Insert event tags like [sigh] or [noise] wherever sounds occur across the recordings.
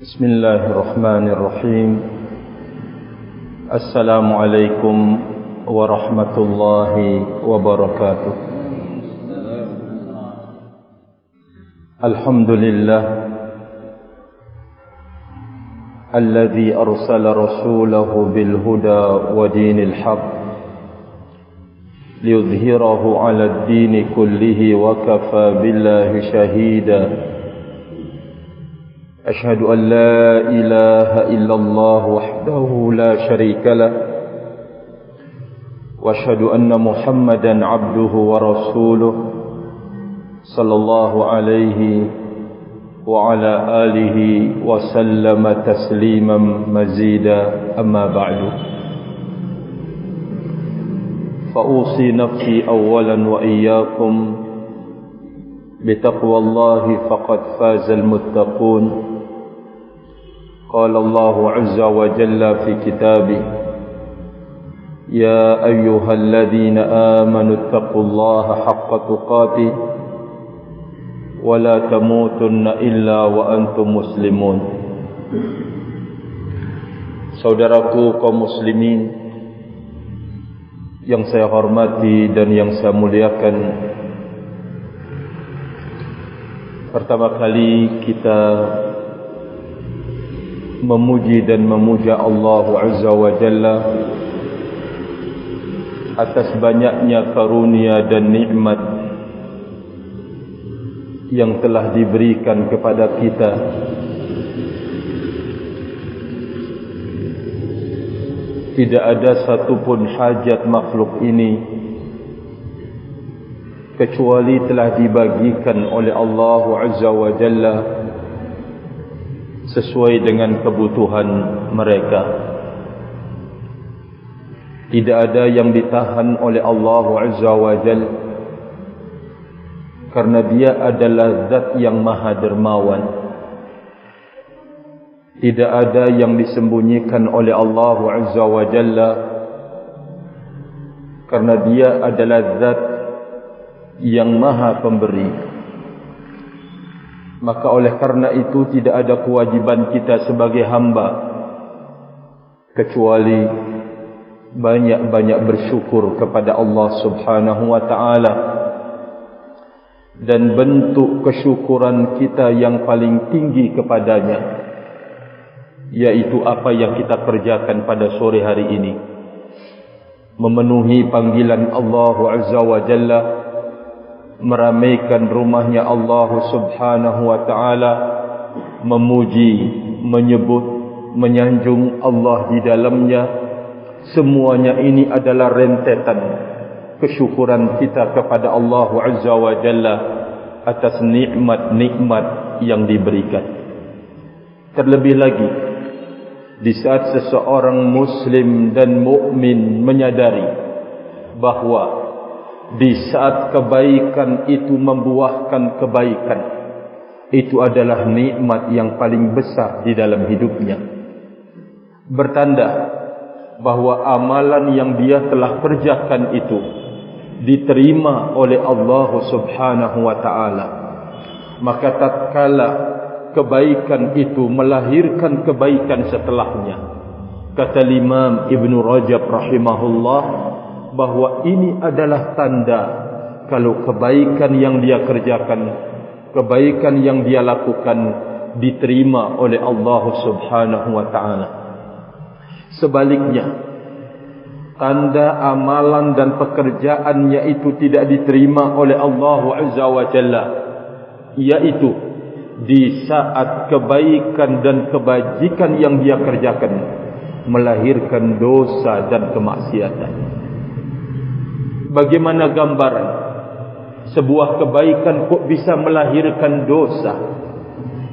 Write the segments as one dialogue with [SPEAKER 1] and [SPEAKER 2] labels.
[SPEAKER 1] بسم الله الرحمن الرحيم. السلام عليكم ورحمة الله وبركاته. الحمد لله الذي أرسل رسوله بالهدى ودين الحق ليظهره على الدين كله وكفى بالله شهيدا. أشهد أن لا إله إلا الله وحده لا شريك له وأشهد أن محمدا عبده ورسوله صلى الله عليه وعلى آله وسلم تسليما مزيدا. أما بعد فأوصي نفسي أولا وإياكم بتقوى الله فقد فاز المتقون. قال الله عز وجل في كتابه يا أيها الذين آمنوا اتقوا الله حق تقاته ولا تموتن إلا وأنتم مسلمون Saudaraku kaum muslimin yang saya hormati dan yang saya muliakan Pertama kali kita memuji dan memuja Allah Azza wa Jalla atas banyaknya karunia dan nikmat yang telah diberikan kepada kita. Tidak ada satupun hajat makhluk ini kecuali telah dibagikan oleh Allah Azza wa Jalla sesuai dengan kebutuhan mereka. Tidak ada yang ditahan oleh Allah Azza wa Jalla karena dia adalah zat yang maha dermawan. Tidak ada yang disembunyikan oleh Allah Azza wa Jalla karena dia adalah zat yang maha pemberi maka oleh karena itu tidak ada kewajiban kita sebagai hamba. Kecuali banyak-banyak bersyukur kepada Allah Subhanahu wa taala dan bentuk kesyukuran kita yang paling tinggi kepadanya yaitu apa yang kita kerjakan pada sore hari ini. Memenuhi panggilan Allah Azza wa Jalla meramaikan rumahnya Allah Subhanahu wa taala memuji menyebut menyanjung Allah di dalamnya semuanya ini adalah rentetan kesyukuran kita kepada Allah Azza wa Jalla atas nikmat-nikmat yang diberikan. Terlebih lagi di saat seseorang muslim dan mukmin menyadari bahawa di saat kebaikan itu membuahkan kebaikan itu adalah nikmat yang paling besar di dalam hidupnya. Bertanda bahawa amalan yang dia telah kerjakan itu diterima oleh Allah Subhanahu wa taala maka tatkala kebaikan itu melahirkan kebaikan setelahnya kata Imam Ibn Rajab rahimahullah bahawa ini adalah tanda kalau kebaikan yang dia kerjakan kebaikan yang dia lakukan diterima oleh Allah Subhanahu wa taala. Sebaliknya tanda amalan dan pekerjaannya itu tidak diterima oleh Allah Azza wa Jalla yaitu di saat kebaikan dan kebajikan yang dia kerjakan melahirkan dosa dan kemaksiatan bagaimana gambaran? Sebuah kebaikan kok bisa melahirkan dosa?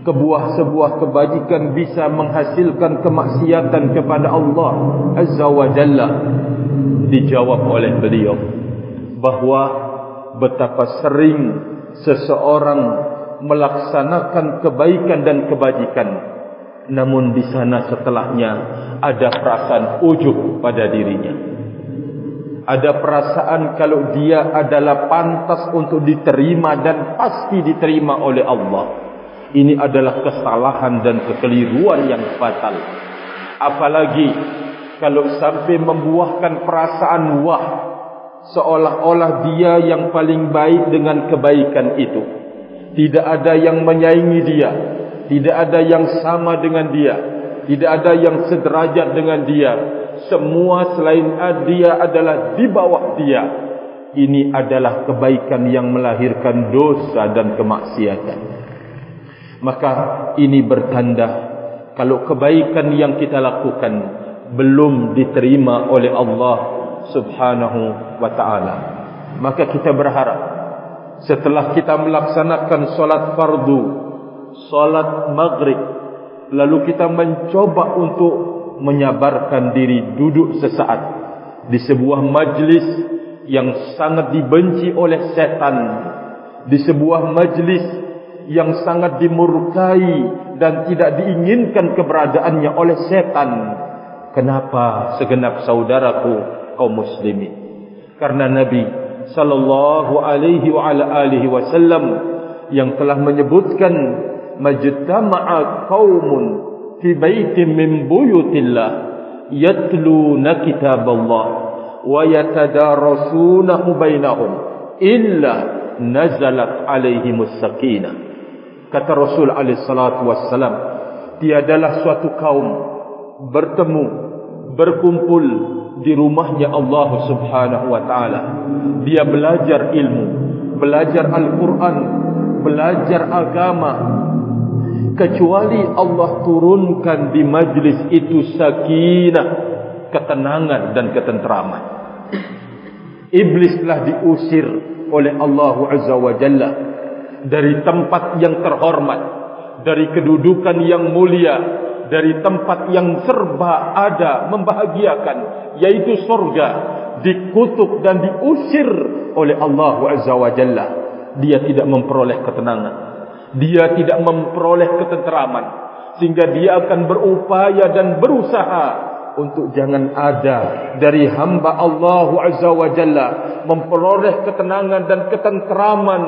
[SPEAKER 1] Kebuah sebuah kebajikan bisa menghasilkan kemaksiatan kepada Allah Azza wa Jalla? Dijawab oleh beliau bahawa betapa sering seseorang melaksanakan kebaikan dan kebajikan namun di sana setelahnya ada perasaan ujub pada dirinya ada perasaan kalau dia adalah pantas untuk diterima dan pasti diterima oleh Allah Ini adalah kesalahan dan kekeliruan yang fatal. Apalagi kalau sampai membuahkan perasaan wah seolah-olah dia yang paling baik dengan kebaikan itu. Tidak ada yang menyaingi dia, tidak ada yang sama dengan dia, tidak ada yang sederajat dengan dia. Semua selain dia adalah di bawah dia. Ini adalah kebaikan yang melahirkan dosa dan kemaksiatan. Maka ini bertanda kalau kebaikan yang kita lakukan belum diterima oleh Allah Subhanahu wa taala. Maka kita berharap setelah kita melaksanakan solat fardu, solat maghrib, lalu kita mencoba untuk menyabarkan diri duduk sesaat di sebuah majlis yang sangat dibenci oleh setan, di sebuah majlis yang sangat dimurkai dan tidak diinginkan keberadaannya oleh setan. Kenapa segenap saudaraku kaum muslimin? Karena Nabi sallallahu alaihi wa ala alihi wasallam yang telah menyebutkan majtama'a qaumun fi baitin min buyutillah yatluna kitaballah wa yatadarasunahu bainahum illa nazalat alaihimus sakinah kata Rasul alaihi salatu wassalam tiadalah suatu kaum bertemu berkumpul di rumahnya Allah Subhanahu wa taala. Dia belajar ilmu, belajar Al-Qur'an, belajar agama. Kecuali Allah turunkan di majlis itu sakinah, ketenangan dan ketenteraman. Iblis telah diusir oleh Allah Azza wa Jalla dari tempat yang terhormat, dari kedudukan yang mulia, dari tempat yang serba ada membahagiakan yaitu surga dikutuk dan diusir oleh Allah Azza wa Jalla dia tidak memperoleh ketenangan dia tidak memperoleh ketenteraman sehingga dia akan berupaya dan berusaha untuk jangan ada dari hamba Allah Azza wa Jalla memperoleh ketenangan dan ketenteraman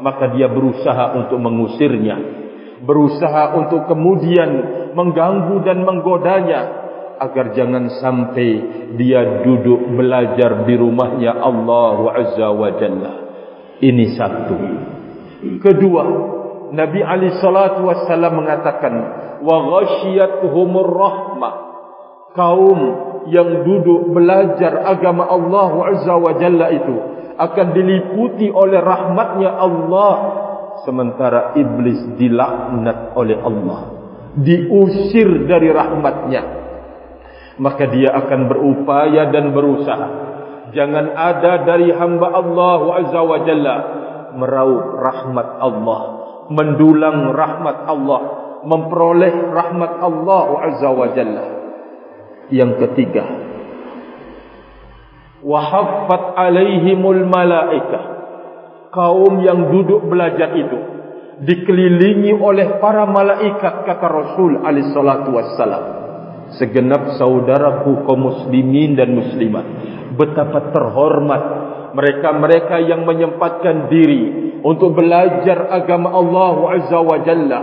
[SPEAKER 1] maka dia berusaha untuk mengusirnya berusaha untuk kemudian mengganggu dan menggodanya agar jangan sampai dia duduk belajar di rumahnya Allah Azza wa Jalla. Ini satu. Kedua, Nabi Ali salatu wassalam mengatakan wa ghasyiyatuhumur rahmah. Kaum yang duduk belajar agama Allah Azza wa Jalla itu akan diliputi oleh rahmatnya Allah sementara iblis dilaknat oleh Allah diusir dari rahmatnya maka dia akan berupaya dan berusaha jangan ada dari hamba Allah azza wa jalla meraup rahmat Allah mendulang rahmat Allah memperoleh rahmat Allah azza wa jalla. Yang ketiga wa haffat alaihimul malaikah kaum yang duduk belajar itu dikelilingi oleh para malaikat kata Rasul alaihi salatu wassalam. Segenap saudaraku kaum muslimin dan muslimat betapa terhormat mereka-mereka yang menyempatkan diri untuk belajar agama Allah azza wa jalla.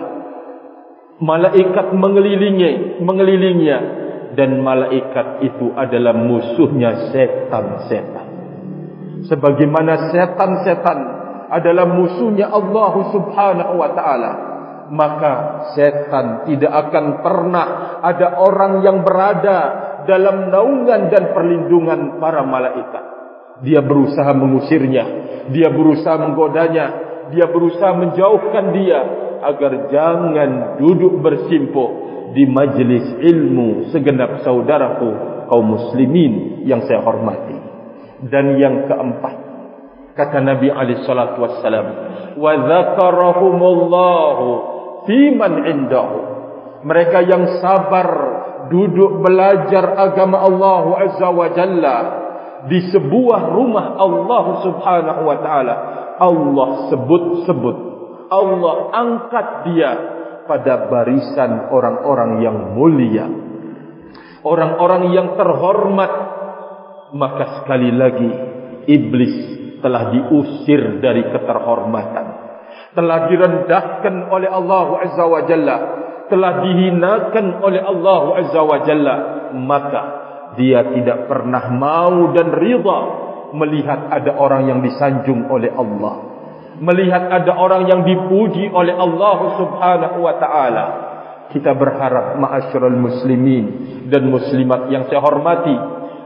[SPEAKER 1] Malaikat mengelilingi mengelilinginya. Dan malaikat itu adalah musuhnya setan-setan. Sebagaimana setan-setan adalah musuhnya Allah Subhanahu wa taala maka setan tidak akan pernah ada orang yang berada dalam naungan dan perlindungan para malaikat dia berusaha mengusirnya. Dia berusaha menggodanya. Dia berusaha menjauhkan dia agar jangan duduk bersimpuh di majlis ilmu segenap saudaraku kaum muslimin yang saya hormati. Dan yang keempat kata Nabi alaihi salatu wassalam wa dzakarahumullahu fi man indahu. Mereka yang sabar duduk belajar agama Allah azza wa jalla di sebuah rumah Allah subhanahu wa taala Allah sebut-sebut Allah angkat dia pada barisan orang-orang yang mulia. Orang-orang yang terhormat. Maka sekali lagi iblis telah diusir dari keterhormatan. Telah direndahkan oleh Allah Azza wa Jalla, telah dihinakan oleh Allah Azza wa Jalla, maka dia tidak pernah mau dan rida melihat ada orang yang disanjung oleh Allah. Melihat ada orang yang dipuji oleh Allah Subhanahu wa taala. Kita berharap ma'asyiral muslimin dan muslimat yang saya hormati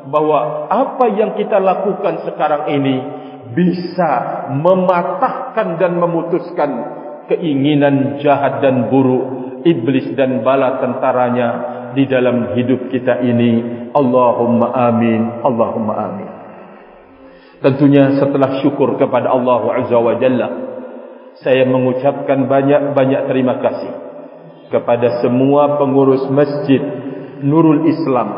[SPEAKER 1] bahwa apa yang kita lakukan sekarang ini bisa mematahkan dan memutuskan keinginan jahat dan buruk iblis dan bala tentaranya di dalam hidup kita ini. Allahumma amin. Allahumma amin. Tentunya setelah syukur kepada Allah Azza wa Jalla saya mengucapkan banyak-banyak terima kasih kepada semua pengurus masjid Nurul Islam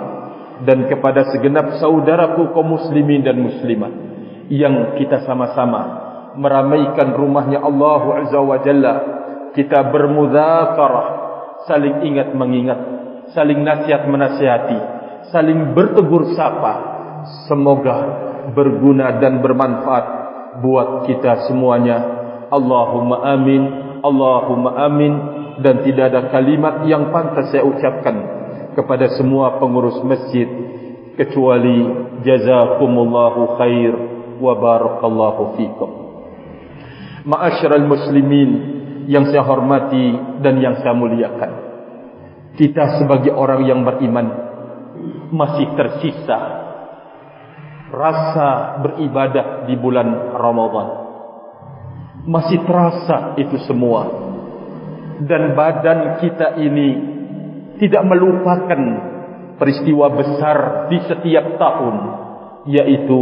[SPEAKER 1] dan kepada segenap saudaraku kaum muslimin dan muslimat yang kita sama-sama meramaikan rumahnya Allah Azza wa Jalla. Kita bermudzakarah saling ingat mengingat saling nasihat menasihati saling bertegur sapa semoga berguna dan bermanfaat buat kita semuanya Allahumma amin Allahumma amin dan tidak ada kalimat yang pantas saya ucapkan kepada semua pengurus masjid kecuali jazakumullahu khair wa barakallahu fikum. Ma'asyiral muslimin yang saya hormati dan yang saya muliakan. Kita sebagai orang yang beriman masih tersisa rasa beribadah di bulan Ramadan. Masih terasa itu semua. Dan badan kita ini tidak melupakan peristiwa besar di setiap tahun yaitu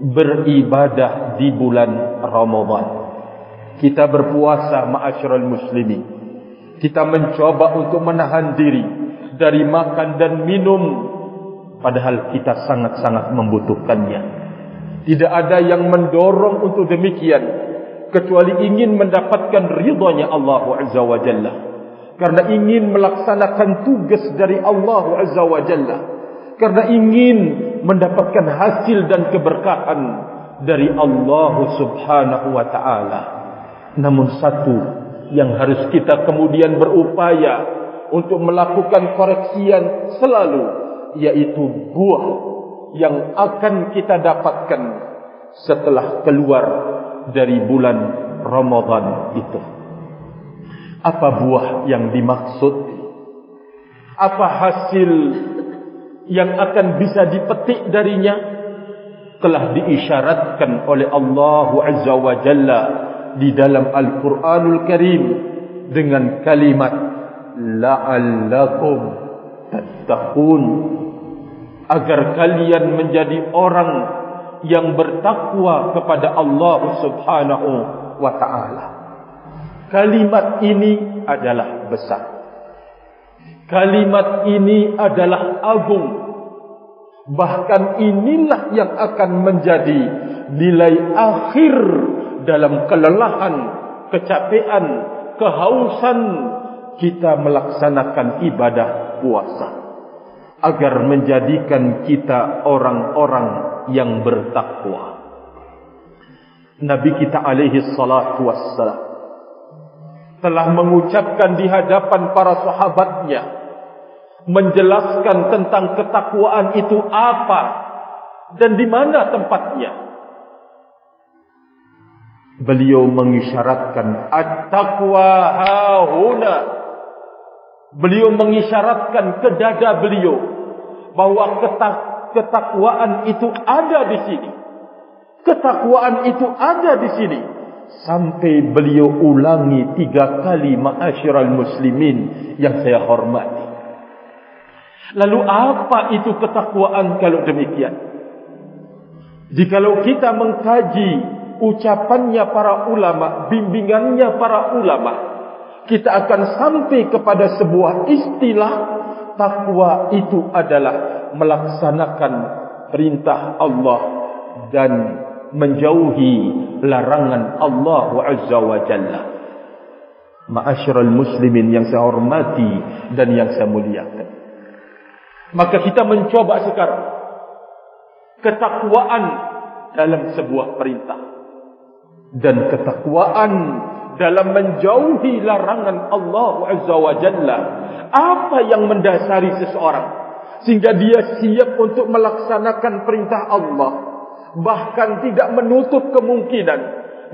[SPEAKER 1] beribadah di bulan Ramadan. Kita berpuasa ma'asyiral muslimin. Kita mencoba untuk menahan diri dari makan dan minum padahal kita sangat-sangat membutuhkannya. Tidak ada yang mendorong untuk demikian kecuali ingin mendapatkan ridhonya Allah Azza wa Jalla. Karena ingin melaksanakan tugas dari Allah Azza wa Jalla. Karena ingin mendapatkan hasil dan keberkahan dari Allah Subhanahu wa taala. Namun satu yang harus kita kemudian berupaya untuk melakukan koreksian selalu yaitu buah yang akan kita dapatkan setelah keluar dari bulan Ramadan itu. Apa buah yang dimaksud? Apa hasil yang akan bisa dipetik darinya telah diisyaratkan oleh Allah Azza wa Jalla di dalam Al-Quranul Karim dengan kalimat la'allakum tattaqun agar kalian menjadi orang yang bertakwa kepada Allah Subhanahu wa taala. Kalimat ini adalah besar. Kalimat ini adalah agung. Bahkan inilah yang akan menjadi nilai akhir dalam kelelahan, kecapean, kehausan kita melaksanakan ibadah puasa. Agar menjadikan kita orang-orang yang bertakwa. Nabi kita alaihi salatu wassalam telah mengucapkan di hadapan para sahabatnya menjelaskan tentang ketakwaan itu apa dan di mana tempatnya. Beliau mengisyaratkan at-taqwa hauna. Beliau mengisyaratkan ke dada beliau bahwa ketak ketakwaan itu ada di sini. Ketakwaan itu ada di sini. Sampai beliau ulangi tiga kali ma'asyiral muslimin yang saya hormati. Lalu apa itu ketakwaan kalau demikian? Jikalau kita mengkaji ucapannya para ulama, bimbingannya para ulama, kita akan sampai kepada sebuah istilah takwa itu adalah melaksanakan perintah Allah dan menjauhi larangan Allah Azza wa Jalla. Ma'asyiral muslimin yang saya hormati dan yang saya muliakan. Maka kita mencoba sekarang ketakwaan dalam sebuah perintah dan ketakwaan dalam menjauhi larangan Allah Azza wa Jalla. Apa yang mendasari seseorang? Sehingga dia siap untuk melaksanakan perintah Allah. Bahkan tidak menutup kemungkinan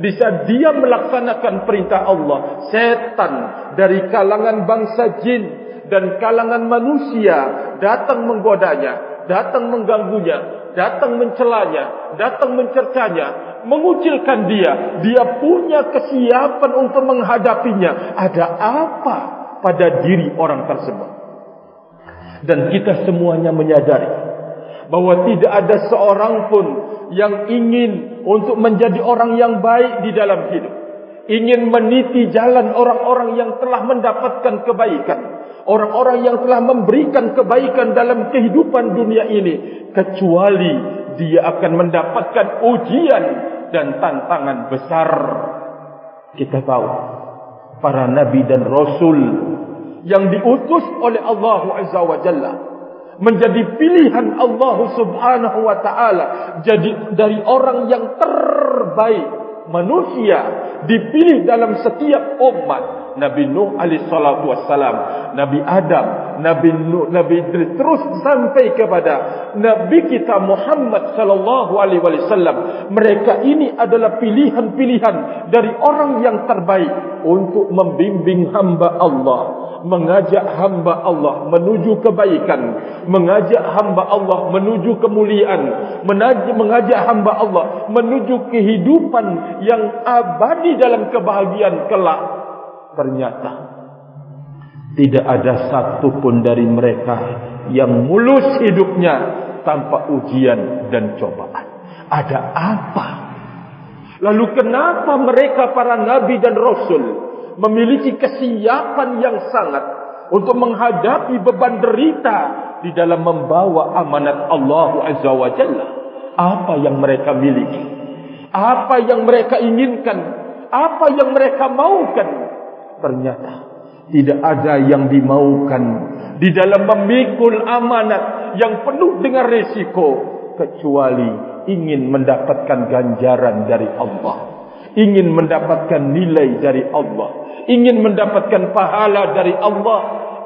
[SPEAKER 1] bisa dia melaksanakan perintah Allah. Setan dari kalangan bangsa jin dan kalangan manusia datang menggodanya datang mengganggunya datang mencelanya datang mencercanya mengucilkan dia dia punya kesiapan untuk menghadapinya ada apa pada diri orang tersebut dan kita semuanya menyadari bahwa tidak ada seorang pun yang ingin untuk menjadi orang yang baik di dalam hidup. Ingin meniti jalan orang-orang yang telah mendapatkan kebaikan. Orang-orang yang telah memberikan kebaikan dalam kehidupan dunia ini. Kecuali dia akan mendapatkan ujian dan tantangan besar. Kita tahu. Para Nabi dan Rasul yang diutus oleh Allah Azza wa Jalla menjadi pilihan Allah Subhanahu wa taala jadi dari orang yang terbaik manusia dipilih dalam setiap umat Nabi Nuh alaihi salatu wassalam, Nabi Adam, Nabi Nuh, Nabi Idris terus sampai kepada Nabi kita Muhammad sallallahu alaihi wasallam. Mereka ini adalah pilihan-pilihan dari orang yang terbaik untuk membimbing hamba Allah, mengajak hamba Allah menuju kebaikan, mengajak hamba Allah menuju kemuliaan, mengajak hamba Allah menuju kehidupan yang abadi dalam kebahagiaan kelak ternyata tidak ada satu pun dari mereka yang mulus hidupnya tanpa ujian dan cobaan. Ada apa? Lalu kenapa mereka para nabi dan rasul memiliki kesiapan yang sangat untuk menghadapi beban derita di dalam membawa amanat Allah Azza wa Jalla? Apa yang mereka miliki? Apa yang mereka inginkan? Apa yang mereka maukan? Ternyata tidak ada yang dimaukan. Di dalam memikul amanat yang penuh dengan risiko kecuali ingin mendapatkan ganjaran dari Allah. Ingin mendapatkan nilai dari Allah. Ingin mendapatkan pahala dari Allah.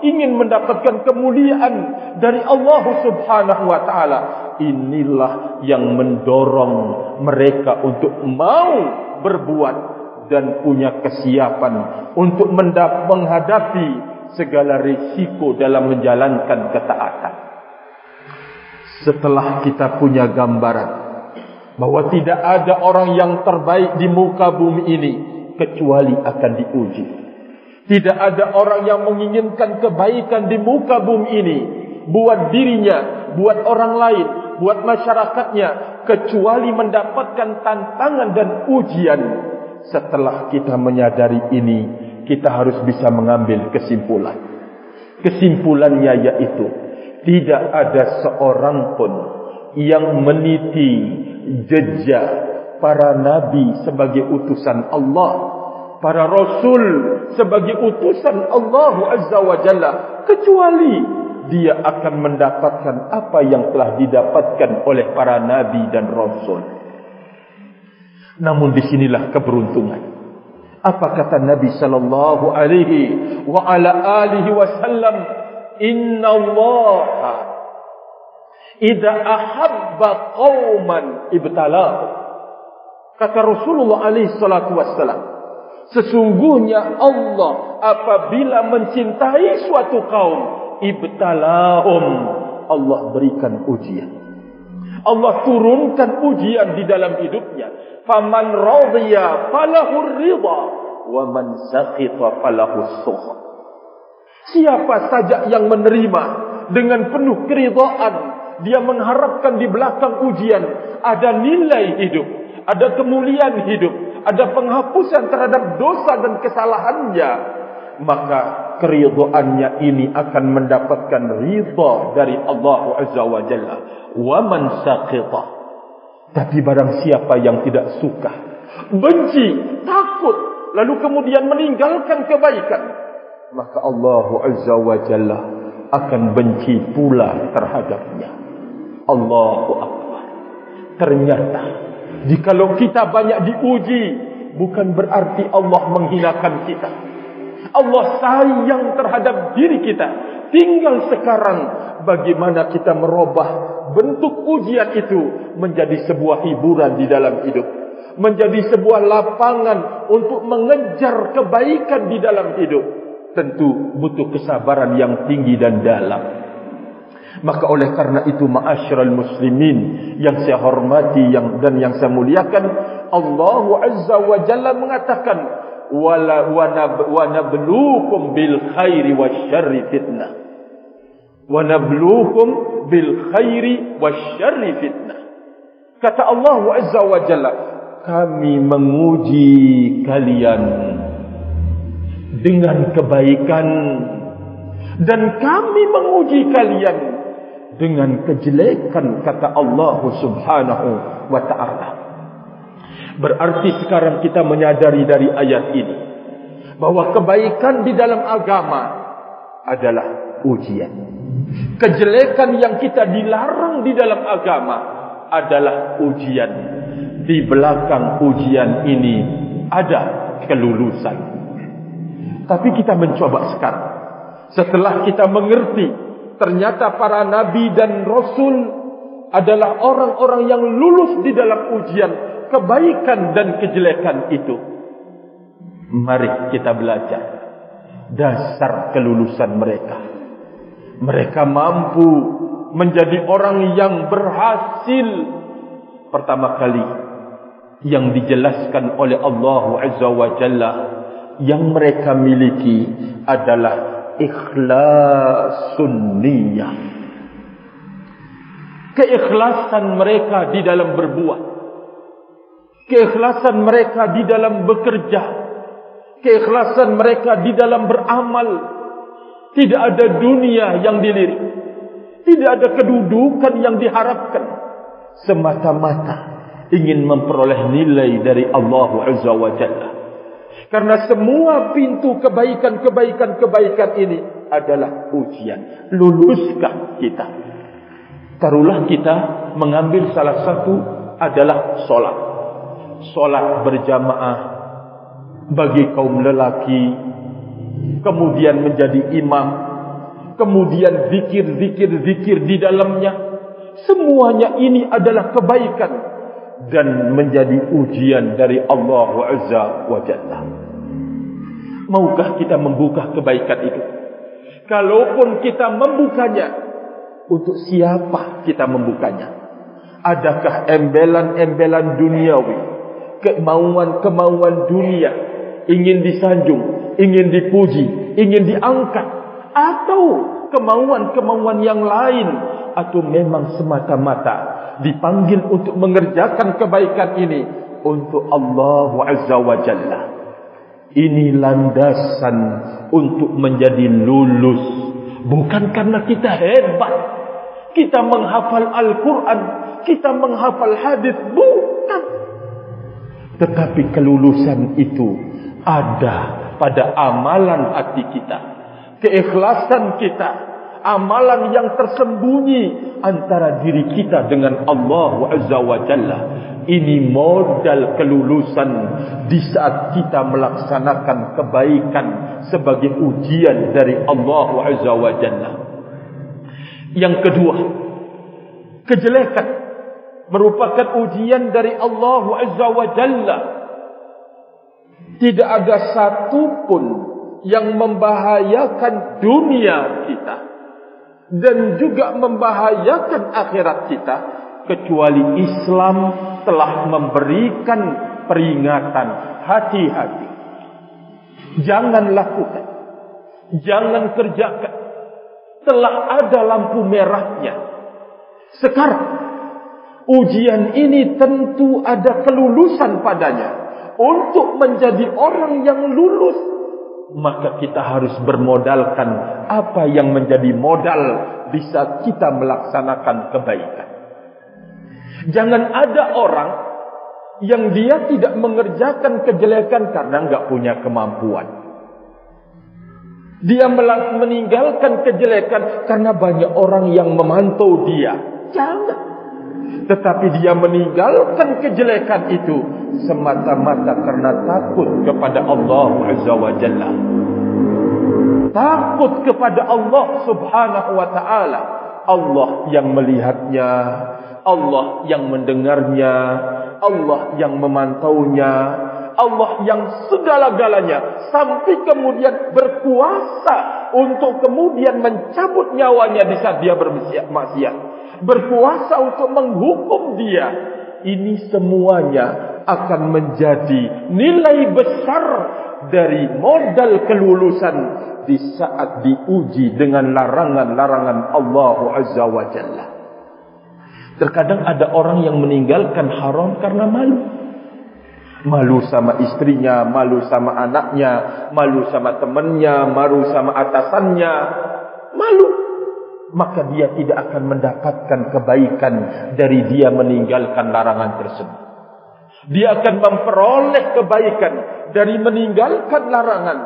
[SPEAKER 1] Ingin mendapatkan kemuliaan dari Allah Subhanahu wa taala. Inilah yang mendorong mereka untuk mau berbuat dan punya kesiapan untuk menghadapi segala risiko dalam menjalankan ketaatan. Setelah kita punya gambaran bahwa tidak ada orang yang terbaik di muka bumi ini kecuali akan diuji. Tidak ada orang yang menginginkan kebaikan di muka bumi ini buat dirinya, buat orang lain, buat masyarakatnya kecuali mendapatkan tantangan dan ujian setelah kita menyadari ini, kita harus bisa mengambil kesimpulan. Kesimpulannya yaitu, tidak ada seorang pun yang meniti jejak para nabi sebagai utusan Allah, para rasul sebagai utusan Allah Azza wa Jalla, kecuali dia akan mendapatkan apa yang telah didapatkan oleh para nabi dan rasul. Namun disinilah keberuntungan. Apa kata Nabi sallallahu alaihi wa ala alihi wasallam? Inna Allah idza ahabba qauman ibtalahu. Kata Rasulullah alaihi salatu wasallam, sesungguhnya Allah apabila mencintai suatu kaum ibtalahum, Allah berikan ujian. Allah turunkan ujian di dalam hidupnya faman radiya falahu ridha wa man saqita falahu sukh siapa saja yang menerima dengan penuh keridhaan dia mengharapkan di belakang ujian ada nilai hidup ada kemuliaan hidup ada penghapusan terhadap dosa dan kesalahannya maka keridhaannya ini akan mendapatkan ridha dari Allah Azza wa Jalla. Wa man saqita tapi barang siapa yang tidak suka, benci, takut, lalu kemudian meninggalkan kebaikan, maka Allah Azza wa Jalla akan benci pula terhadapnya. Allahu Akbar. Ternyata, jikalau kita banyak diuji, bukan berarti Allah menghinakan kita. Allah sayang terhadap diri kita. Tinggal sekarang bagaimana kita merubah bentuk ujian itu menjadi sebuah hiburan di dalam hidup. Menjadi sebuah lapangan untuk mengejar kebaikan di dalam hidup. Tentu butuh kesabaran yang tinggi dan dalam. Maka oleh karena itu ma'asyiral muslimin yang saya hormati yang dan yang saya muliakan Allah Azza wa Jalla mengatakan wala wa nabluukum bil khairi wasyarri fitnah wa nabluukum bil khairi wasyarri fitnah kata Allah Azza wa Jalla kami menguji kalian dengan kebaikan dan kami menguji kalian dengan kejelekan kata Allah Subhanahu wa taala. Berarti sekarang kita menyadari dari ayat ini bahwa kebaikan di dalam agama adalah ujian. Kejelekan yang kita dilarang di dalam agama adalah ujian. Di belakang ujian ini ada kelulusan. Tapi kita mencoba sekarang. Setelah kita mengerti ternyata para nabi dan rasul adalah orang-orang yang lulus di dalam ujian kebaikan dan kejelekan itu. Mari kita belajar dasar kelulusan mereka. Mereka mampu menjadi orang yang berhasil pertama kali yang dijelaskan oleh Allah Azza wa Jalla yang mereka miliki adalah ikhlasun niyah. Keikhlasan mereka di dalam berbuat. Keikhlasan mereka di dalam bekerja. Keikhlasan mereka di dalam beramal. Tidak ada dunia yang dilirik. Tidak ada kedudukan yang diharapkan. Semata-mata ingin memperoleh nilai dari Allah Azza wa Jalla. Karena semua pintu kebaikan-kebaikan-kebaikan ini adalah ujian. Luluskah kita? Taruhlah kita mengambil salah satu adalah solat. Solat berjamaah bagi kaum lelaki. Kemudian menjadi imam. Kemudian zikir-zikir-zikir di dalamnya. Semuanya ini adalah kebaikan dan menjadi ujian dari Allah Azza wa Jalla. Maukah kita membuka kebaikan itu? Kalaupun kita membukanya, untuk siapa kita membukanya? Adakah embelan-embelan duniawi, kemauan-kemauan dunia, ingin disanjung, ingin dipuji, ingin diangkat, atau kemauan-kemauan yang lain, atau memang semata-mata dipanggil untuk mengerjakan kebaikan ini untuk Allah Azza wa Jalla. Ini landasan untuk menjadi lulus. Bukan karena kita hebat. Kita menghafal Al-Quran. Kita menghafal hadis. Bukan. Tetapi kelulusan itu ada pada amalan hati kita. Keikhlasan kita amalan yang tersembunyi antara diri kita dengan Allah Azza wa Jalla. Ini modal kelulusan di saat kita melaksanakan kebaikan sebagai ujian dari Allah Azza wa Jalla. Yang kedua, kejelekan merupakan ujian dari Allah Azza wa Jalla. Tidak ada satupun yang membahayakan dunia kita dan juga membahayakan akhirat kita kecuali Islam telah memberikan peringatan. Hati-hati. Jangan lakukan. Jangan kerjakan. Telah ada lampu merahnya. Sekarang ujian ini tentu ada kelulusan padanya untuk menjadi orang yang lulus maka kita harus bermodalkan apa yang menjadi modal bisa kita melaksanakan kebaikan. Jangan ada orang yang dia tidak mengerjakan kejelekan karena enggak punya kemampuan. Dia meninggalkan kejelekan karena banyak orang yang memantau dia. Jangan. Tetapi dia meninggalkan kejelekan itu semata-mata karena takut kepada Allah Azza wa Jalla. Takut kepada Allah Subhanahu wa taala. Allah yang melihatnya, Allah yang mendengarnya, Allah yang memantaunya, Allah yang segala-galanya sampai kemudian berkuasa untuk kemudian mencabut nyawanya di saat dia bermaksiat. Berkuasa untuk menghukum dia. Ini semuanya akan menjadi nilai besar dari modal kelulusan di saat diuji dengan larangan-larangan Allah Azza wa Jalla. Terkadang ada orang yang meninggalkan haram karena malu. Malu sama istrinya, malu sama anaknya, malu sama temannya, malu sama atasannya. Malu. Maka dia tidak akan mendapatkan kebaikan dari dia meninggalkan larangan tersebut. Dia akan memperoleh kebaikan dari meninggalkan larangan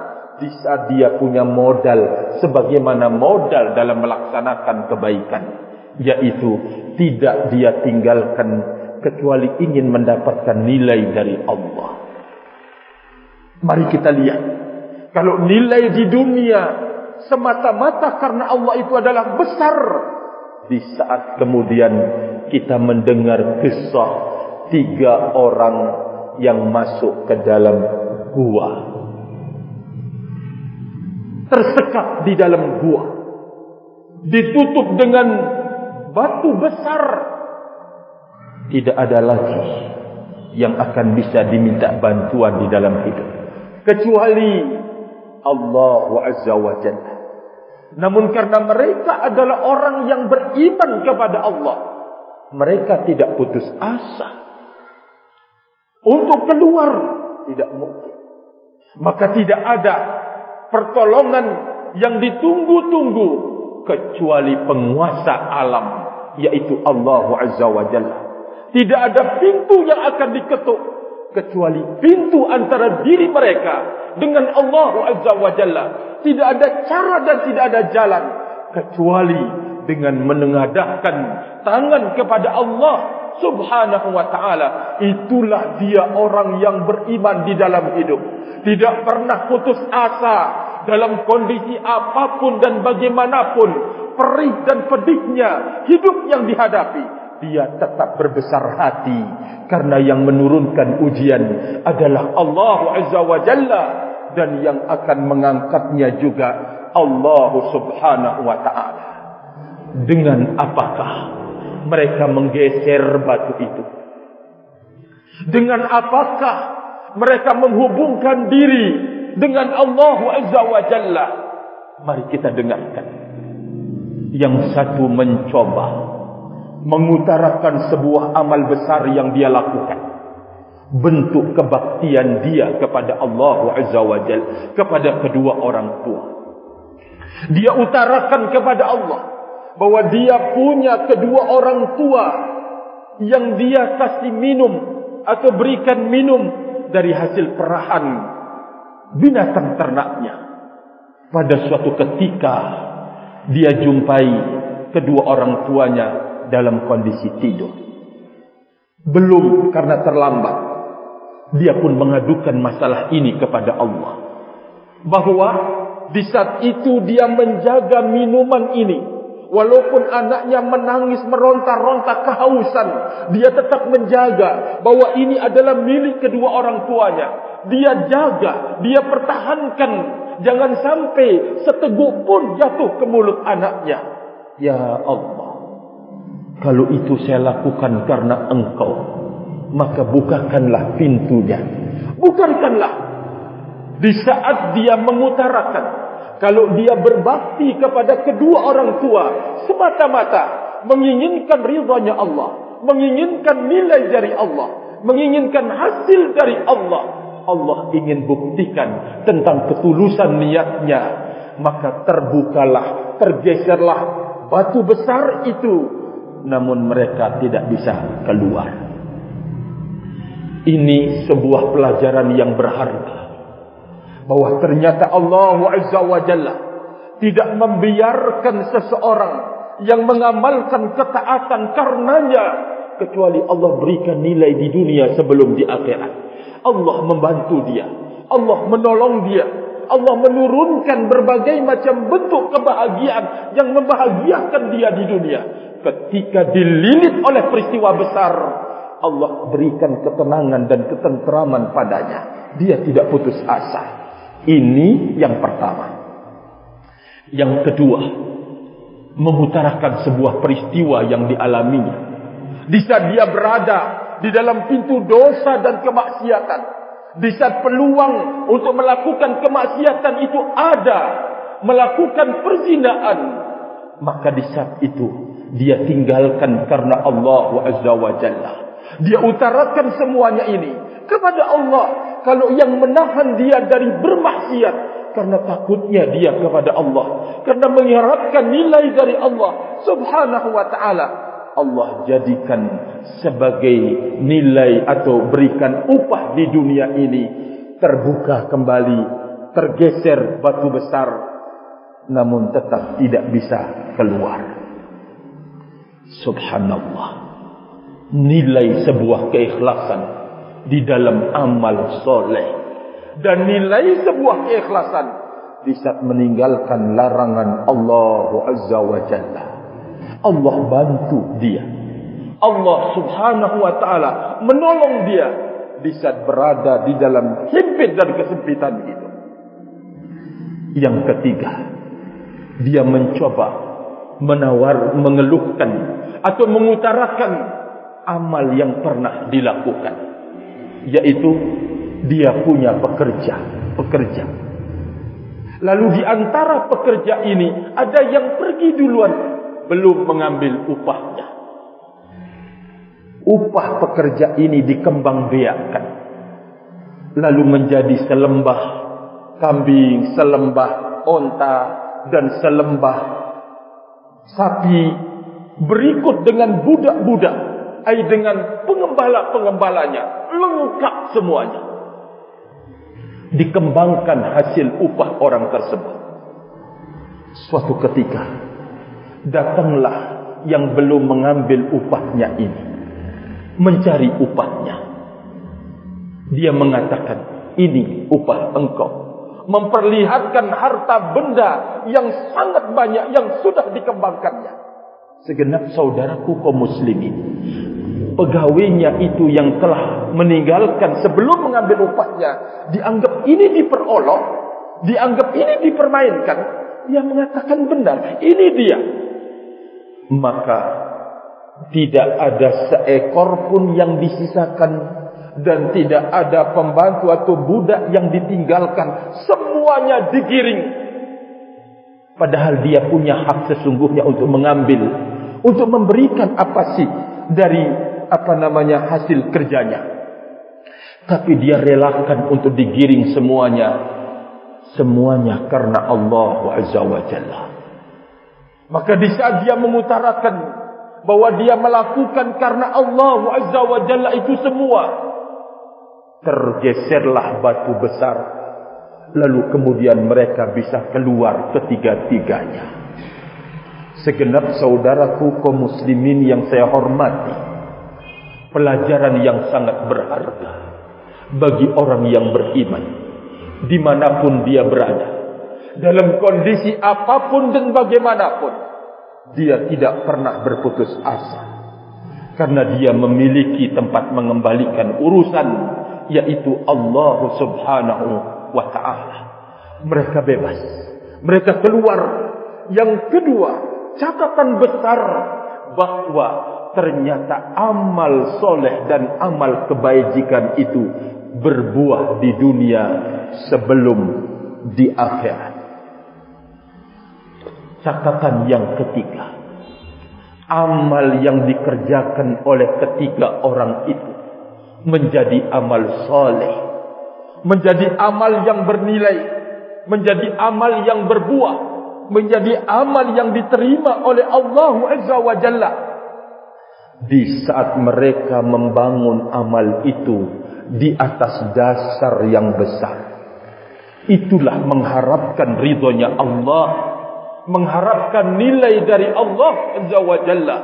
[SPEAKER 1] di saat dia punya modal sebagaimana modal dalam melaksanakan kebaikan yaitu tidak dia tinggalkan kecuali ingin mendapatkan nilai dari Allah. Mari kita lihat. Kalau nilai di dunia semata-mata karena Allah itu adalah besar. Di saat kemudian kita mendengar kisah tiga orang yang masuk ke dalam gua. Tersekat di dalam gua. Ditutup dengan batu besar tidak ada lagi yang akan bisa diminta bantuan di dalam hidup kecuali Allah Azza wa Jalla. Namun karena mereka adalah orang yang beriman kepada Allah, mereka tidak putus asa untuk keluar tidak mungkin. Maka tidak ada pertolongan yang ditunggu-tunggu kecuali penguasa alam yaitu Allah Azza wa Jalla. Tidak ada pintu yang akan diketuk kecuali pintu antara diri mereka dengan Allah Azza wa Jalla. Tidak ada cara dan tidak ada jalan kecuali dengan menengadahkan tangan kepada Allah Subhanahu wa taala. Itulah dia orang yang beriman di dalam hidup. Tidak pernah putus asa dalam kondisi apapun dan bagaimanapun perih dan pedihnya hidup yang dihadapi dia tetap berbesar hati karena yang menurunkan ujian adalah Allah Azza wa Jalla dan yang akan mengangkatnya juga Allah Subhanahu wa taala. Dengan apakah mereka menggeser batu itu? Dengan apakah mereka menghubungkan diri dengan Allah Azza wa Jalla? Mari kita dengarkan. Yang satu mencoba mengutarakan sebuah amal besar yang dia lakukan. Bentuk kebaktian dia kepada Allah Azza wa Jal kepada kedua orang tua. Dia utarakan kepada Allah bahwa dia punya kedua orang tua yang dia kasih minum atau berikan minum dari hasil perahan binatang ternaknya. Pada suatu ketika dia jumpai kedua orang tuanya dalam kondisi tidur. Belum karena terlambat. Dia pun mengadukan masalah ini kepada Allah. Bahawa di saat itu dia menjaga minuman ini. Walaupun anaknya menangis meronta-ronta kehausan. Dia tetap menjaga bahawa ini adalah milik kedua orang tuanya. Dia jaga, dia pertahankan. Jangan sampai seteguk pun jatuh ke mulut anaknya. Ya Allah. Kalau itu saya lakukan karena engkau Maka bukakanlah pintunya. Bukakanlah. Di saat dia mengutarakan Kalau dia berbakti kepada kedua orang tua Semata-mata Menginginkan ridhanya Allah Menginginkan nilai dari Allah Menginginkan hasil dari Allah Allah ingin buktikan Tentang ketulusan niatnya Maka terbukalah Tergeserlah Batu besar itu namun mereka tidak bisa keluar. Ini sebuah pelajaran yang berharga. Bahwa ternyata Allah Azza wa Jalla tidak membiarkan seseorang yang mengamalkan ketaatan karenanya kecuali Allah berikan nilai di dunia sebelum di akhirat. Allah membantu dia. Allah menolong dia. Allah menurunkan berbagai macam bentuk kebahagiaan yang membahagiakan dia di dunia. Ketika dililit oleh peristiwa besar, Allah berikan ketenangan dan ketenteraman padanya. Dia tidak putus asa. Ini yang pertama. Yang kedua, mengutarakan sebuah peristiwa yang dialaminya. Di saat dia berada di dalam pintu dosa dan kemaksiatan. Di saat peluang untuk melakukan kemaksiatan itu ada. Melakukan perzinaan. Maka di saat itu dia tinggalkan karena Allah Azza wa Jalla. Dia utarakan semuanya ini kepada Allah. Kalau yang menahan dia dari bermaksiat karena takutnya dia kepada Allah, karena mengharapkan nilai dari Allah Subhanahu wa taala, Allah jadikan sebagai nilai atau berikan upah di dunia ini terbuka kembali, tergeser batu besar namun tetap tidak bisa keluar. Subhanallah nilai sebuah keikhlasan di dalam amal soleh dan nilai sebuah keikhlasan di saat meninggalkan larangan Allah Azza wa Jalla. Allah bantu dia. Allah Subhanahu wa taala menolong dia di saat berada di dalam himpit dan kesempitan itu. Yang ketiga, dia mencoba menawar mengeluhkan atau mengutarakan amal yang pernah dilakukan yaitu dia punya pekerja pekerja lalu di antara pekerja ini ada yang pergi duluan belum mengambil upahnya. Upah pekerja ini dikembangbiakkan. Lalu menjadi selembah kambing selembah onta dan selembah sapi. Berikut dengan budak-budak ai dengan pengembala-pengembalanya. Lengkap semuanya. Dikembangkan hasil upah orang tersebut. Suatu ketika datanglah yang belum mengambil upahnya ini. Mencari upahnya. Dia mengatakan ini upah engkau. Memperlihatkan harta benda yang sangat banyak yang sudah dikembangkannya. Segenap saudaraku kaum muslimin pegawainya itu yang telah meninggalkan sebelum mengambil upahnya dianggap ini diperolok dianggap ini dipermainkan dia mengatakan benar ini dia maka tidak ada seekor pun yang disisakan dan tidak ada pembantu atau budak yang ditinggalkan semuanya digiring padahal dia punya hak sesungguhnya untuk mengambil untuk memberikan apa sih dari apa namanya hasil kerjanya. Tapi dia relakan untuk digiring semuanya. Semuanya karena Allah Azza wa Jalla. Maka di saat dia mengutarakan bahwa dia melakukan karena Allah Azza wa Jalla itu semua. Tergeserlah batu besar. Lalu kemudian mereka bisa keluar ketiga-tiganya. Segenap saudaraku kaum muslimin yang saya hormati pelajaran yang sangat berharga bagi orang yang beriman dimanapun dia berada. Dalam kondisi apapun dan bagaimanapun dia tidak pernah berputus asa. Karena dia memiliki tempat mengembalikan urusan yaitu Allah subhanahu wa ta'ala. Mereka bebas. Mereka keluar. Yang kedua catatan besar bahawa ternyata amal soleh dan amal kebajikan itu berbuah di dunia sebelum di akhirat. Catatan yang ketiga. Amal yang dikerjakan oleh ketiga orang itu menjadi amal soleh. Menjadi amal yang bernilai. Menjadi amal yang berbuah. Menjadi amal yang diterima oleh Allah Azza wa Jalla di saat mereka membangun amal itu di atas dasar yang besar. Itulah mengharapkan ridhonya Allah, mengharapkan nilai dari Allah Azza wa Jalla.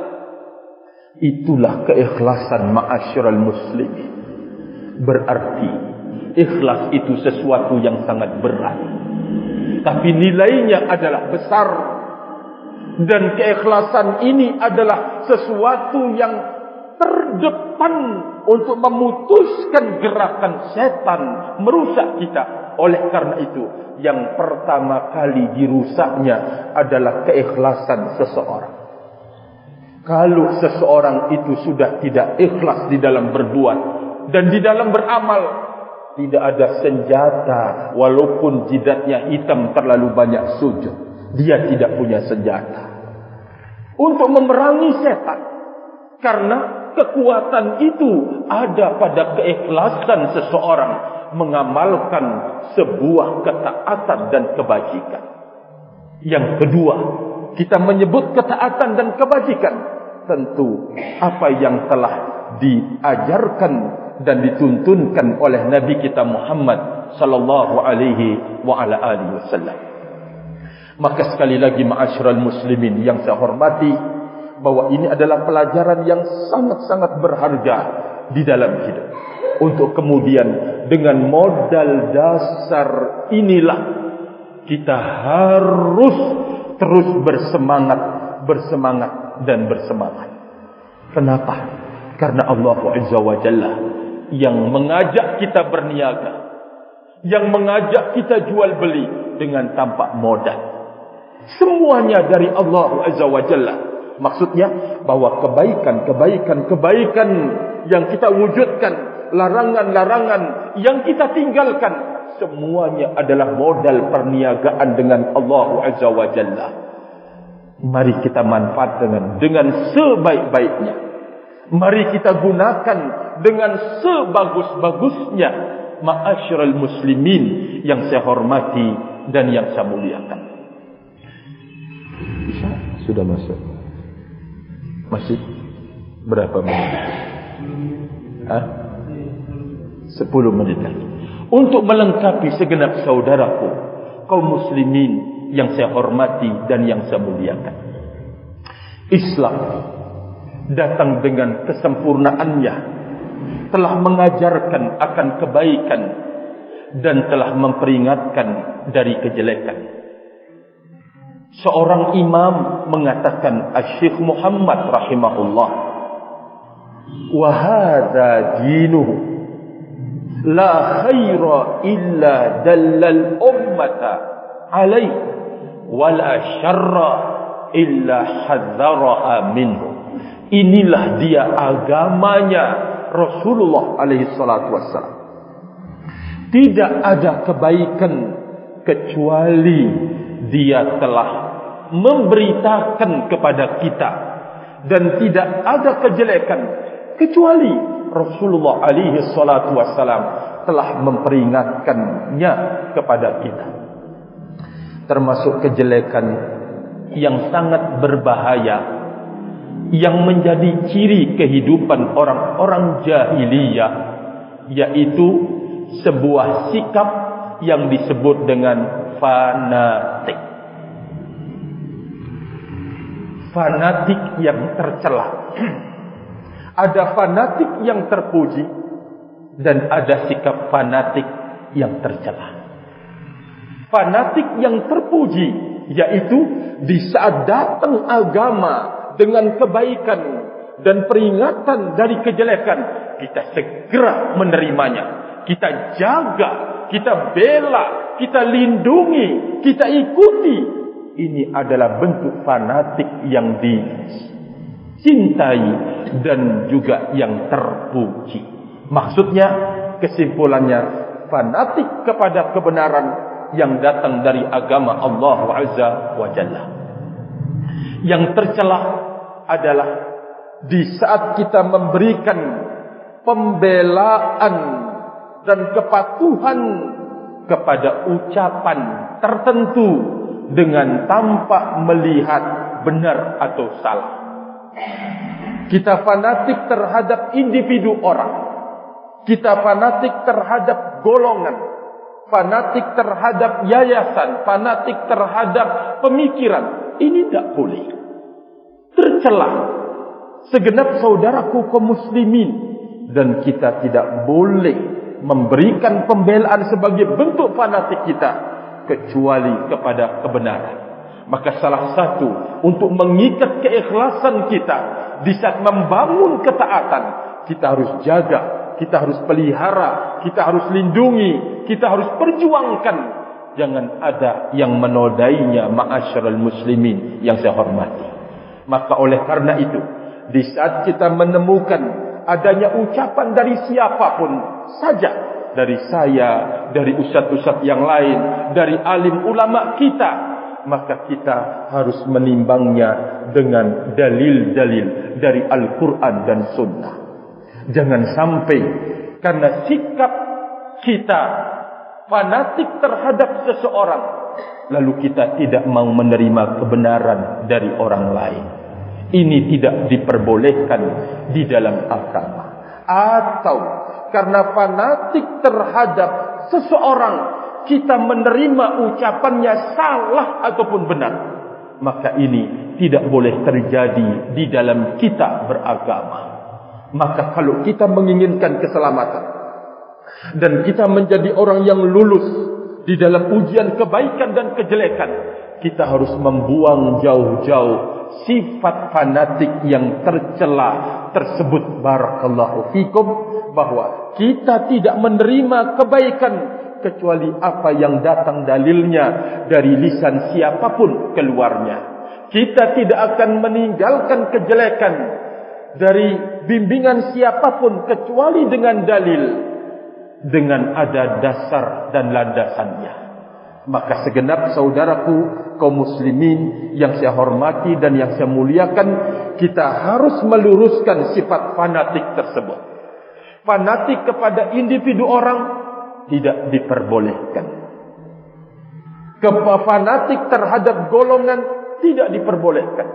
[SPEAKER 1] Itulah keikhlasan ma'asyiral muslimin. Berarti ikhlas itu sesuatu yang sangat berat. Tapi nilainya adalah besar. Dan keikhlasan ini adalah sesuatu yang terdepan untuk memutuskan gerakan setan merusak kita. Oleh karena itu, yang pertama kali dirusaknya adalah keikhlasan seseorang. Kalau seseorang itu sudah tidak ikhlas di dalam berbuat dan di dalam beramal, tidak ada senjata walaupun jidatnya hitam terlalu banyak sujud. Dia tidak punya senjata untuk memerangi setan. Karena kekuatan itu ada pada keikhlasan seseorang mengamalkan sebuah ketaatan dan kebajikan. Yang kedua, kita menyebut ketaatan dan kebajikan. Tentu apa yang telah diajarkan dan dituntunkan oleh Nabi kita Muhammad sallallahu alaihi wa ala alihi wasallam. Maka sekali lagi ma'asyiral muslimin yang saya hormati bahwa ini adalah pelajaran yang sangat-sangat berharga di dalam hidup. Untuk kemudian dengan modal dasar inilah kita harus terus bersemangat, bersemangat dan bersemangat. Kenapa? Karena Allah Azza wa Jalla yang mengajak kita berniaga, yang mengajak kita jual beli dengan tanpa modal. Semuanya dari Allah Azza wa Jalla. Maksudnya bahwa kebaikan, kebaikan, kebaikan yang kita wujudkan, larangan-larangan yang kita tinggalkan, semuanya adalah modal perniagaan dengan Allah Azza wa Jalla. Mari kita manfaat dengan dengan sebaik-baiknya. Mari kita gunakan dengan sebagus-bagusnya ma'asyiral muslimin yang saya hormati dan yang saya muliakan. Sudah masuk. Masih berapa menit? Hah? Sepuluh menit lagi. Untuk melengkapi segenap saudaraku, kaum muslimin yang saya hormati dan yang saya muliakan. Islam datang dengan kesempurnaannya telah mengajarkan akan kebaikan dan telah memperingatkan dari kejelekan. Seorang imam mengatakan Asy-Syaikh Muhammad rahimahullah wa hadza dinuhu la khaira illa dallal ummata alai wa la syarra illa hadzaraha minhu. Inilah dia agamanya Rasulullah alaihi salatu wassalam. Tidak ada kebaikan kecuali dia telah memberitakan kepada kita. Dan tidak ada kejelekan kecuali Rasulullah alaihi salatu wasalam telah memperingatkannya kepada kita. Termasuk kejelekan yang sangat berbahaya yang menjadi ciri kehidupan orang-orang jahiliyah yaitu sebuah sikap yang disebut dengan fanatik fanatik yang tercela. [clears throat] Ada fanatik yang terpuji dan ada sikap fanatik yang tercela. Fanatik yang terpuji yaitu di saat datang agama dengan kebaikan dan peringatan dari kejelekan kita segera menerimanya. Kita jaga kita bela kita lindungi kita ikuti ini adalah bentuk fanatik yang dicintai dan juga yang terpuji maksudnya kesimpulannya fanatik kepada kebenaran yang datang dari agama Allah Azza wa Jalla. Yang tercelah adalah di saat kita memberikan pembelaan dan kepatuhan kepada ucapan tertentu dengan tanpa melihat benar atau salah. Kita fanatik terhadap individu orang. Kita fanatik terhadap golongan fanatik terhadap yayasan, fanatik terhadap pemikiran. Ini tidak boleh. Tercelah segenap saudaraku kaum muslimin dan kita tidak boleh memberikan pembelaan sebagai bentuk fanatik kita kecuali kepada kebenaran. Maka salah satu untuk mengikat keikhlasan kita di saat membangun ketaatan, kita harus jaga, kita harus pelihara, kita harus lindungi, kita harus perjuangkan. Jangan ada yang menodainya ma'asyiral muslimin yang saya hormati. Maka oleh karena itu, di saat kita menemukan adanya ucapan dari siapapun saja, dari saya, dari ustaz-ustaz yang lain, dari alim ulama kita, maka kita harus menimbangnya dengan dalil-dalil dari Al-Quran dan Sunnah. Jangan sampai karena sikap kita fanatik terhadap seseorang, lalu kita tidak mau menerima kebenaran dari orang lain. Ini tidak diperbolehkan di dalam agama. Atau karena fanatik terhadap seseorang, kita menerima ucapannya salah ataupun benar. Maka ini tidak boleh terjadi di dalam kita beragama. Maka kalau kita menginginkan keselamatan dan kita menjadi orang yang lulus di dalam ujian kebaikan dan kejelekan, kita harus membuang jauh-jauh sifat fanatik yang tercela tersebut barakallahu fikum bahwa kita tidak menerima kebaikan kecuali apa yang datang dalilnya dari lisan siapapun keluarnya. Kita tidak akan meninggalkan kejelekan dari bimbingan siapapun kecuali dengan dalil dengan ada dasar dan landasannya. Maka segenap saudaraku kaum muslimin yang saya hormati dan yang saya muliakan, kita harus meluruskan sifat fanatik tersebut. Fanatik kepada individu orang tidak diperbolehkan. Kefanatik terhadap golongan tidak diperbolehkan.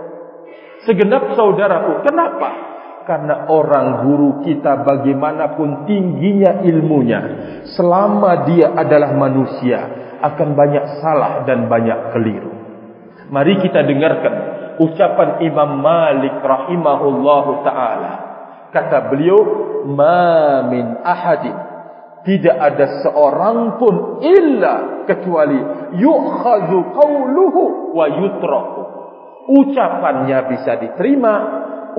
[SPEAKER 1] Segenap saudaraku, kenapa? Karena orang guru kita bagaimanapun tingginya ilmunya, selama dia adalah manusia, akan banyak salah dan banyak keliru. Mari kita dengarkan ucapan Imam Malik rahimahullahu taala. Kata beliau, "Ma min ahadin tidak ada seorang pun illa kecuali yu'khadhu qawluhu wa yutraku. Ucapannya bisa diterima,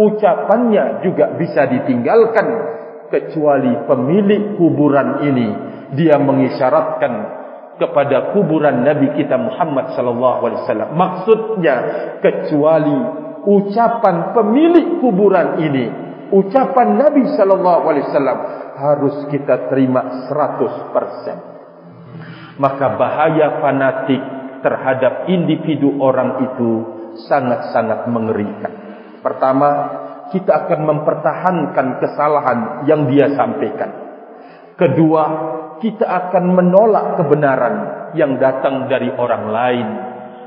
[SPEAKER 1] ucapannya juga bisa ditinggalkan kecuali pemilik kuburan ini dia mengisyaratkan kepada kuburan Nabi kita Muhammad sallallahu alaihi wasallam. Maksudnya kecuali ucapan pemilik kuburan ini, ucapan Nabi sallallahu alaihi wasallam harus kita terima 100%. Maka bahaya fanatik terhadap individu orang itu sangat-sangat mengerikan. Pertama, kita akan mempertahankan kesalahan yang dia sampaikan. Kedua, kita akan menolak kebenaran yang datang dari orang lain.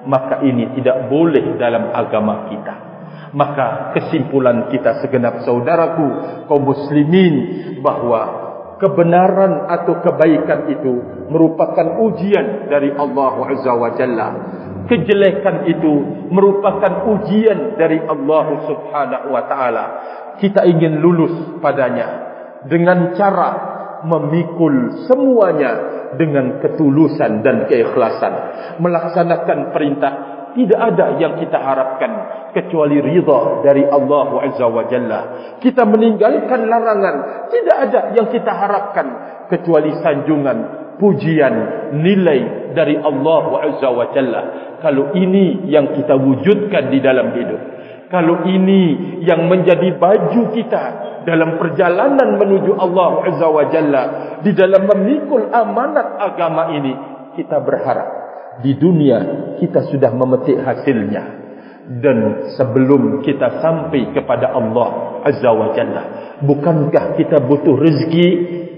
[SPEAKER 1] Maka ini tidak boleh dalam agama kita maka kesimpulan kita segenap saudaraku kaum muslimin bahwa kebenaran atau kebaikan itu merupakan ujian dari Allah Azza wa Jalla kejelekan itu merupakan ujian dari Allah Subhanahu wa taala kita ingin lulus padanya dengan cara memikul semuanya dengan ketulusan dan keikhlasan melaksanakan perintah tidak ada yang kita harapkan kecuali ridha dari Allah Azza wa Jalla. Kita meninggalkan larangan, tidak ada yang kita harapkan kecuali sanjungan, pujian, nilai dari Allah Azza wa Jalla. Kalau ini yang kita wujudkan di dalam hidup, kalau ini yang menjadi baju kita dalam perjalanan menuju Allah Azza wa Jalla, di dalam memikul amanat agama ini, kita berharap di dunia kita sudah memetik hasilnya. Dan sebelum kita sampai kepada Allah Azza wa Jalla bukankah kita butuh rezeki?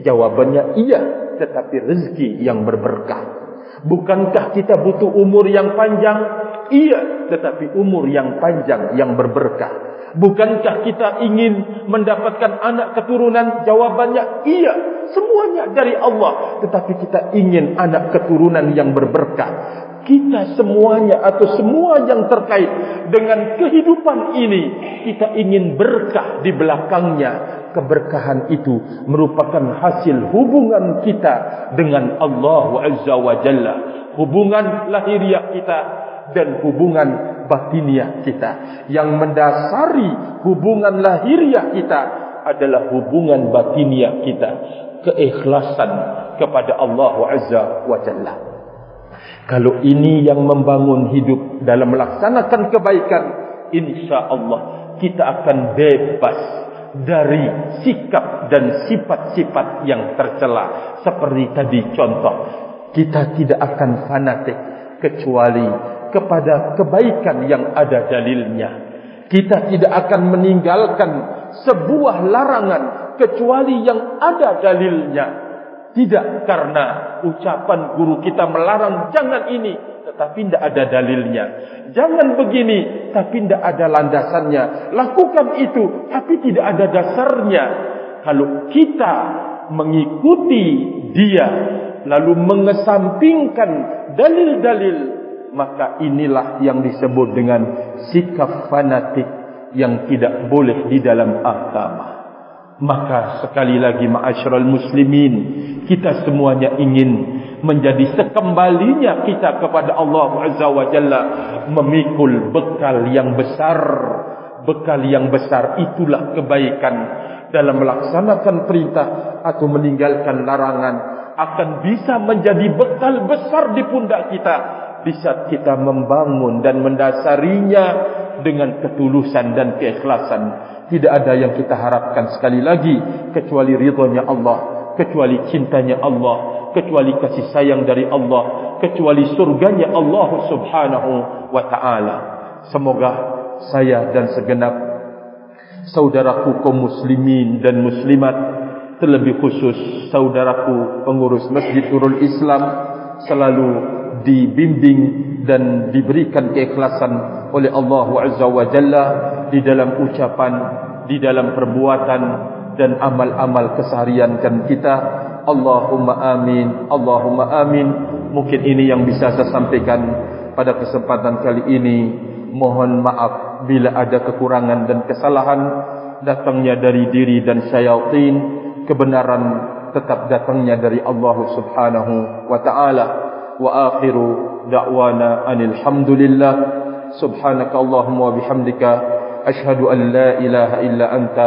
[SPEAKER 1] Jawabannya iya tetapi rezeki yang berberkah. Bukankah kita butuh umur yang panjang iya tetapi umur yang panjang yang berberkah Bukankah kita ingin mendapatkan anak keturunan? Jawabannya iya. Semuanya dari Allah. Tetapi kita ingin anak keturunan yang berberkah. Kita semuanya atau semua yang terkait dengan kehidupan ini. Kita ingin berkah di belakangnya. Keberkahan itu merupakan hasil hubungan kita dengan Allah Azza wa Jalla. Hubungan lahiriah kita dan hubungan batiniah kita. Yang mendasari hubungan lahiriah kita adalah hubungan batiniah kita. Keikhlasan kepada Allah Azza wa Jalla. Kalau ini yang membangun hidup dalam melaksanakan kebaikan insya Allah kita akan bebas dari sikap dan sifat-sifat yang tercela. Seperti tadi contoh kita tidak akan fanatik kecuali kepada kebaikan yang ada dalilnya. Kita tidak akan meninggalkan sebuah larangan kecuali yang ada dalilnya. Tidak karena ucapan guru kita melarang jangan ini tetapi tidak ada dalilnya. Jangan begini tapi tidak ada landasannya. Lakukan itu tapi tidak ada dasarnya. Kalau kita mengikuti dia lalu mengesampingkan dalil-dalil maka inilah yang disebut dengan sikap fanatik yang tidak boleh di dalam agama. Maka sekali lagi ma'asyiral muslimin, kita semuanya ingin menjadi sekembalinya kita kepada Allah Azza wa Jalla memikul bekal yang besar. Bekal yang besar itulah kebaikan dalam melaksanakan perintah atau meninggalkan larangan akan bisa menjadi bekal besar di pundak kita di saat kita membangun dan mendasarinya dengan ketulusan dan keikhlasan. Tidak ada yang kita harapkan sekali lagi kecuali ridhonya Allah kecuali cintanya Allah kecuali kasih sayang dari Allah kecuali surganya Allah subhanahu wa ta'ala. Semoga saya dan segenap saudaraku kaum muslimin dan muslimat terlebih khusus saudaraku pengurus Masjid Nurul Islam selalu dibimbing dan diberikan keikhlasan oleh Allah Azza wa Jalla di dalam ucapan, di dalam perbuatan dan amal-amal keseharian kan kita. Allahumma amin, Allahumma amin. Mungkin ini yang bisa saya sampaikan pada kesempatan kali ini. Mohon maaf bila ada kekurangan dan kesalahan datangnya dari diri dan syaitan. Kebenaran tetap datangnya dari Allah Subhanahu wa taala. واخر دعوانا ان الحمد لله سبحانك اللهم وبحمدك اشهد ان لا اله الا انت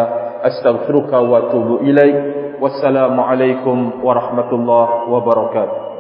[SPEAKER 1] استغفرك واتوب اليك والسلام عليكم ورحمه الله وبركاته